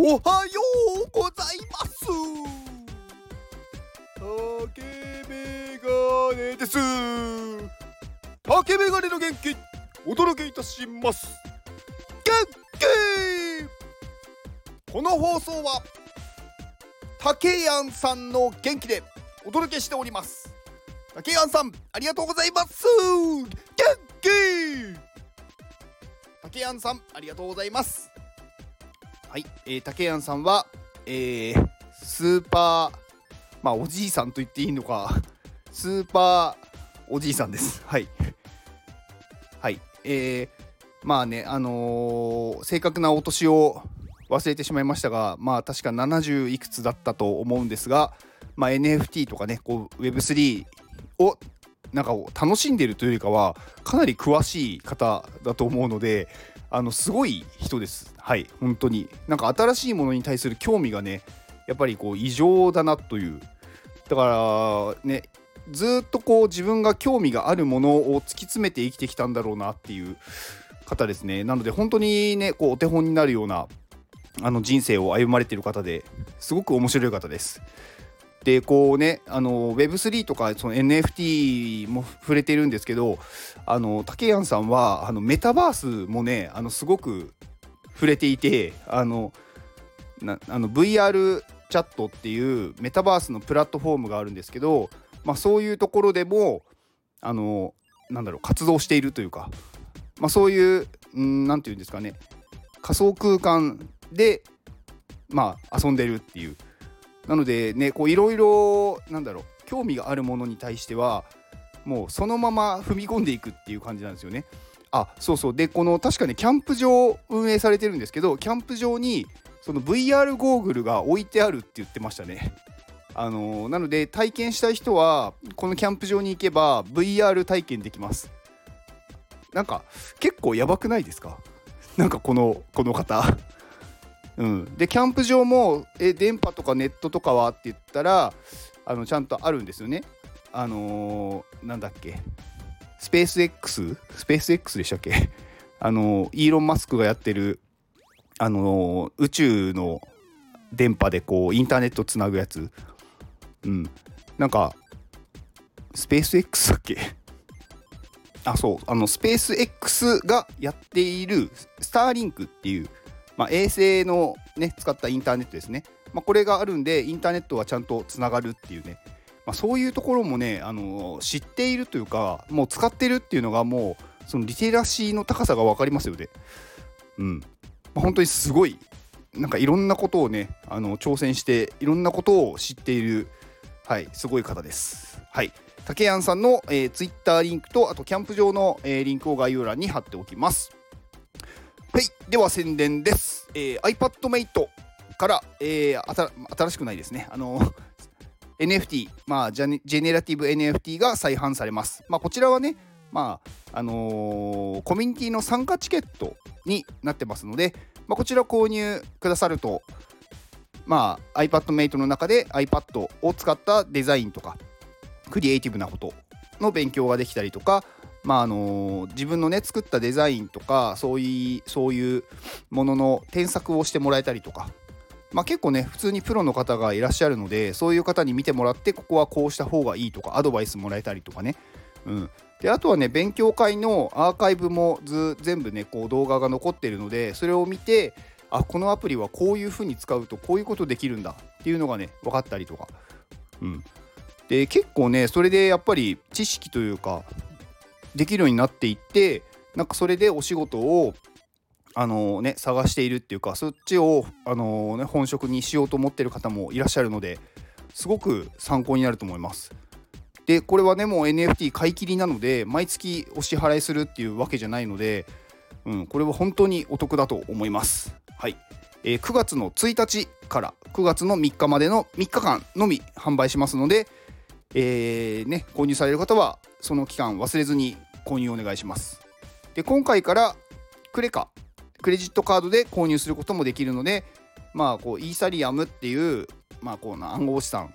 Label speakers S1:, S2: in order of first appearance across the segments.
S1: おはようございます。竹メガネです。竹メガネの元気お届けいたします。元気。この放送は竹やんさんの元気でお届けしております。竹やんさんありがとうございます。元気。竹やんさんありがとうございます。はい、えー、竹やんさんは、えー、スーパーまあおじいさんと言っていいのかスーパーおじいさんです。はい。はい。えー、まあねあのー、正確なお年を忘れてしまいましたがまあ確か70いくつだったと思うんですが、まあ、NFT とかねこう Web3 をなんか楽しんでるというよりかはかなり詳しい方だと思うのであのすごい人です。はい本当に。なんか新しいものに対する興味がねやっぱりこう異常だなという。だからねずっとこう自分が興味があるものを突き詰めて生きてきたんだろうなっていう方ですね。なので本当にねこうお手本になるようなあの人生を歩まれている方ですごく面白い方です。でこうねあの Web3 とかその NFT も触れてるんですけどあの竹谷さんはあのメタバースもねあのすごく触れていてあのなあの VR チャットっていうメタバースのプラットフォームがあるんですけど、まあ、そういうところでもあのなんだろう活動しているというか、まあ、そういう何て言うんですかね仮想空間でまあ遊んでるっていうなのでねこういろいろなんだろう興味があるものに対してはもうそのまま踏み込んでいくっていう感じなんですよね。あそうそうでこの確かねキャンプ場運営されてるんですけどキャンプ場にその VR ゴーグルが置いてあるって言ってましたね。あのー、なので体験したい人はこのキャンプ場に行けば VR 体験できます。なんか結構やばくないですか？なんかこのこの方うん、でキャンプ場もえ電波とかネットとかはって言ったらあのちゃんとあるんですよね。あのー、なんだっけスペース X? スペース X でしたっけ？あのー、イーロン・マスクがやってる、あのー、宇宙の電波でこうインターネットつなぐやつ。うん。なんか、スペース X だっけ？あ、そう。あの、スペース X がやっているスターリンクっていうまあ、衛星の、ね、使ったインターネットですね、まあ、これがあるんでインターネットはちゃんとつながるっていうね、まあ、そういうところもね、あの知っているというかもう使ってるっていうのがもうそのリテラシーの高さが分かりますよね。うんまあ、本当にすごいなんかいろんなことをねあの挑戦していろんなことを知っている、はい、すごい方です。はい竹谷さんの、えー、ツイッターリンクとあとキャンプ場の、えー、リンクを概要欄に貼っておきます。はい、では宣伝です。えー、iPadMate から、えー、新しくないですね。あの NFT、まあ、ジェネラティブ NFT が再販されます。まあ、こちらはね、まあ、あのー、コミュニティの参加チケットになってますので、まあ、こちら購入くださると、まあ、iPadMate の中で iPad を使ったデザインとか、クリエイティブなことの勉強ができたりとか、まああの自分のね作ったデザインとかそういうそういうものの添削をしてもらえたりとか、まあ、結構ね普通にプロの方がいらっしゃるのでそういう方に見てもらってここはこうした方がいいとかアドバイスもらえたりとかね、うん、であとはね勉強会のアーカイブもず全部ねこう動画が残ってるのでそれを見てあこのアプリはこういう風に使うとこういうことできるんだっていうのがね分かったりとか、うん、で結構ねそれでやっぱり知識というかできるようになっていってなんかそれでお仕事をあのね探しているっていうかそっちをあのね本職にしようと思ってる方もいらっしゃるのですごく参考になると思います。でこれはねもう NFT 買い切りなので毎月お支払いするっていうわけじゃないので、うん、これは本当にお得だと思います。はい、えー、9月の1日から9月の3日までの3日間のみ販売しますので、えーね、購入される方はその期間忘れずに購入お願いします。で今回からクレカクレジットカードで購入することもできるのでまあこうイーサリアムっていうまあこうな暗号資産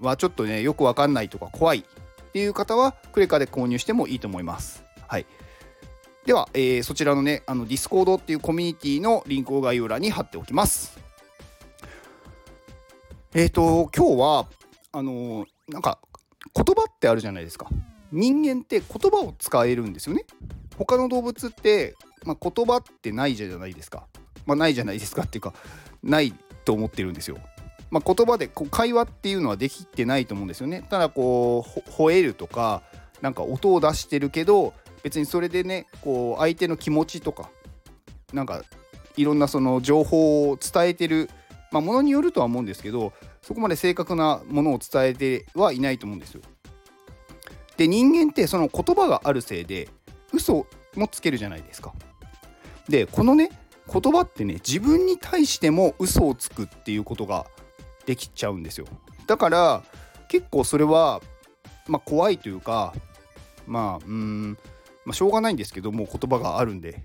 S1: はちょっとねよくわかんないとか怖いっていう方はクレカで購入してもいいと思います。はい。では、えー、そちらのねあの Discord っていうコミュニティのリンクを概要欄に貼っておきます。えっ、ー、と今日はあのなんか言葉ってあるじゃないですか。人間って言葉を使えるんですよね。他の動物って、まあ、言葉ってないじゃないですか。まあないじゃないですかっていうかないと思ってるんですよ。まあ、言葉でこう会話っていうのはできてないと思うんですよね。ただこう吠えるとかなんか音を出してるけど別にそれでねこう相手の気持ちとかなんかいろんなその情報を伝えてるまあものによるとは思うんですけどそこまで正確なものを伝えてはいないと思うんですよ。で人間ってその言葉があるせいで嘘もつけるじゃないですか。でこのね言葉ってね自分に対しても嘘をつくっていうことができちゃうんですよ。だから結構それはまあ怖いというかまあうん、まあ、しょうがないんですけどもう言葉があるんで。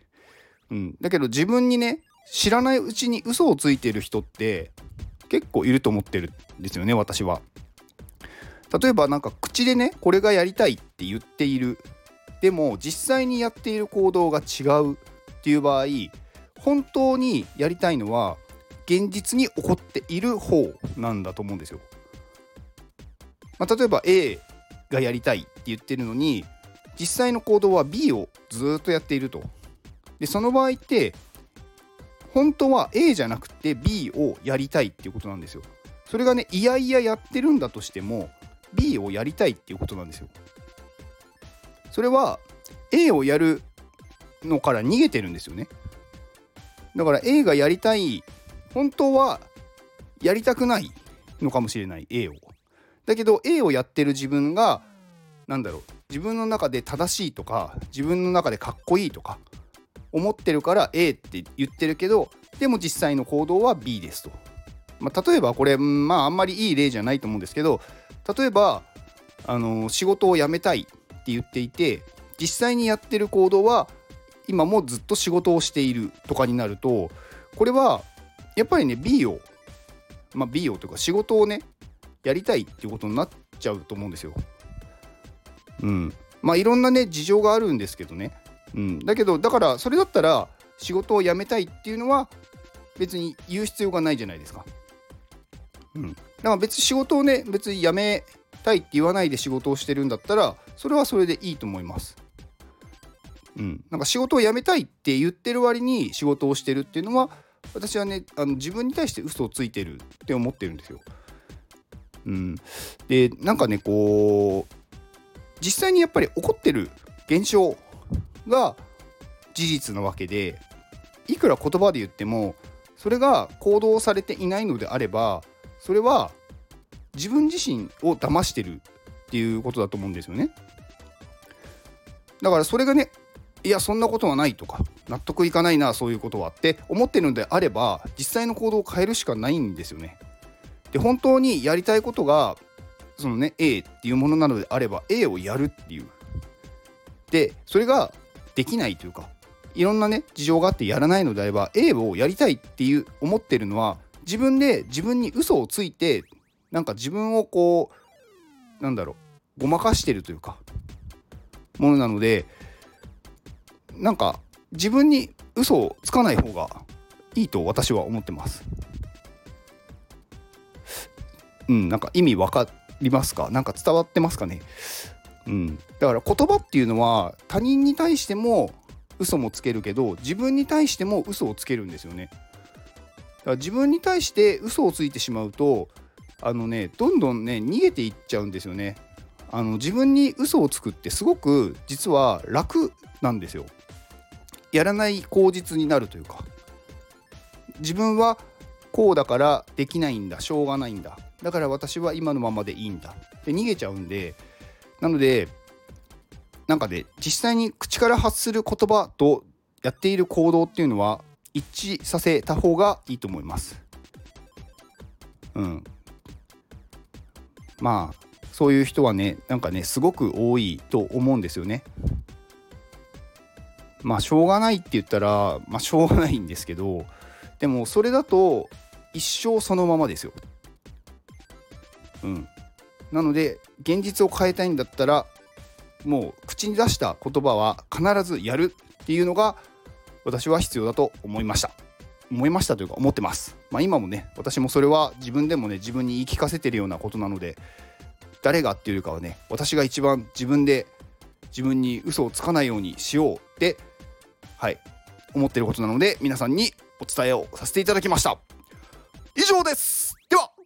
S1: うん、だけど自分にね知らないうちに嘘をついてる人って結構いると思ってるんですよね私は。例えばなんか口でねこれがやりたいって言っているでも実際にやっている行動が違うっていう場合本当にやりたいのは現実に起こっている方なんだと思うんですよ。まあ、例えば A がやりたいって言ってるのに実際の行動は B をずっとやっていると。でその場合って本当は A じゃなくて B をやりたいっていうことなんですよ。それがねいやいややってるんだとしても B をやりたいっていうことなんですよ。それは A をやるのから逃げてるんですよね。だから A がやりたい本当はやりたくないのかもしれない A を。だけど A をやってる自分が何だろう自分の中で正しいとか自分の中でかっこいいとか思ってるから A って言ってるけどでも実際の行動は B ですと。まあ、例えばこれまああんまりいい例じゃないと思うんですけど例えばあの仕事を辞めたいって言っていて実際にやってる行動は今もずっと仕事をしているとかになるとこれはやっぱりね B をまあ B をというか仕事をねやりたいっていうことになっちゃうと思うんですよ。うん。まあいろんなね事情があるんですけどねうん、だけどだからそれだったら仕事を辞めたいっていうのは別に言う必要がないじゃないですか。うん、だから別に仕事をね別に辞めたいって言わないで仕事をしてるんだったらそれはそれでいいと思います。うん、なんか仕事を辞めたいって言ってる割に仕事をしてるっていうのは私はねあの自分に対して嘘をついてるって思ってるんですよ。うん、でなんかねこう実際にやっぱり起こってる現象が事実なわけでいくら言葉で言ってもそれが行動されていないのであればそれは自分自身を騙してるっていうことだと思うんですよね。だからそれがねいやそんなことはないとか納得いかないなそういうことはって思ってるのであれば実際の行動を変えるしかないんですよね。で本当にやりたいことがそのね A っていうものなのであれば A をやるっていう。でそれができないというかいろんなね事情があってやらないのであれば A をやりたいっていう思ってるのは自分で自分に嘘をついてなんか自分をこうなんだろうごまかしてるというかものなのでなんか自分に嘘をつかない方がいいと私は思ってます。うん、なんか意味わかりますか？なんか伝わってますかね？うん、だから言葉っていうのは他人に対しても嘘もつけるけど自分に対しても嘘をつけるんですよね。だから自分に対して嘘をついてしまうとあのねどんどんね逃げていっちゃうんですよね。あの自分に嘘をつくってすごく実は楽なんですよ。やらない口実になるというか自分はこうだからできないんだしょうがないんだだから私は今のままでいいんだって逃げちゃうんでなので、なんかね、実際に口から発する言葉とやっている行動っていうのは一致させた方がいいと思います。うん。まあ、そういう人はね、なんかね、すごく多いと思うんですよね。まあ、しょうがないって言ったら、まあ、しょうがないんですけど、でも、それだと一生そのままですよ。うん。なので現実を変えたいんだったらもう口に出した言葉は必ずやるっていうのが私は必要だと思いました。思いましたというか思ってます。まあ今もね私もそれは自分でもね自分に言い聞かせてるようなことなので誰がっていうよりかはね私が一番自分で自分に嘘をつかないようにしようってはい思ってることなので皆さんにお伝えをさせていただきました。以上です。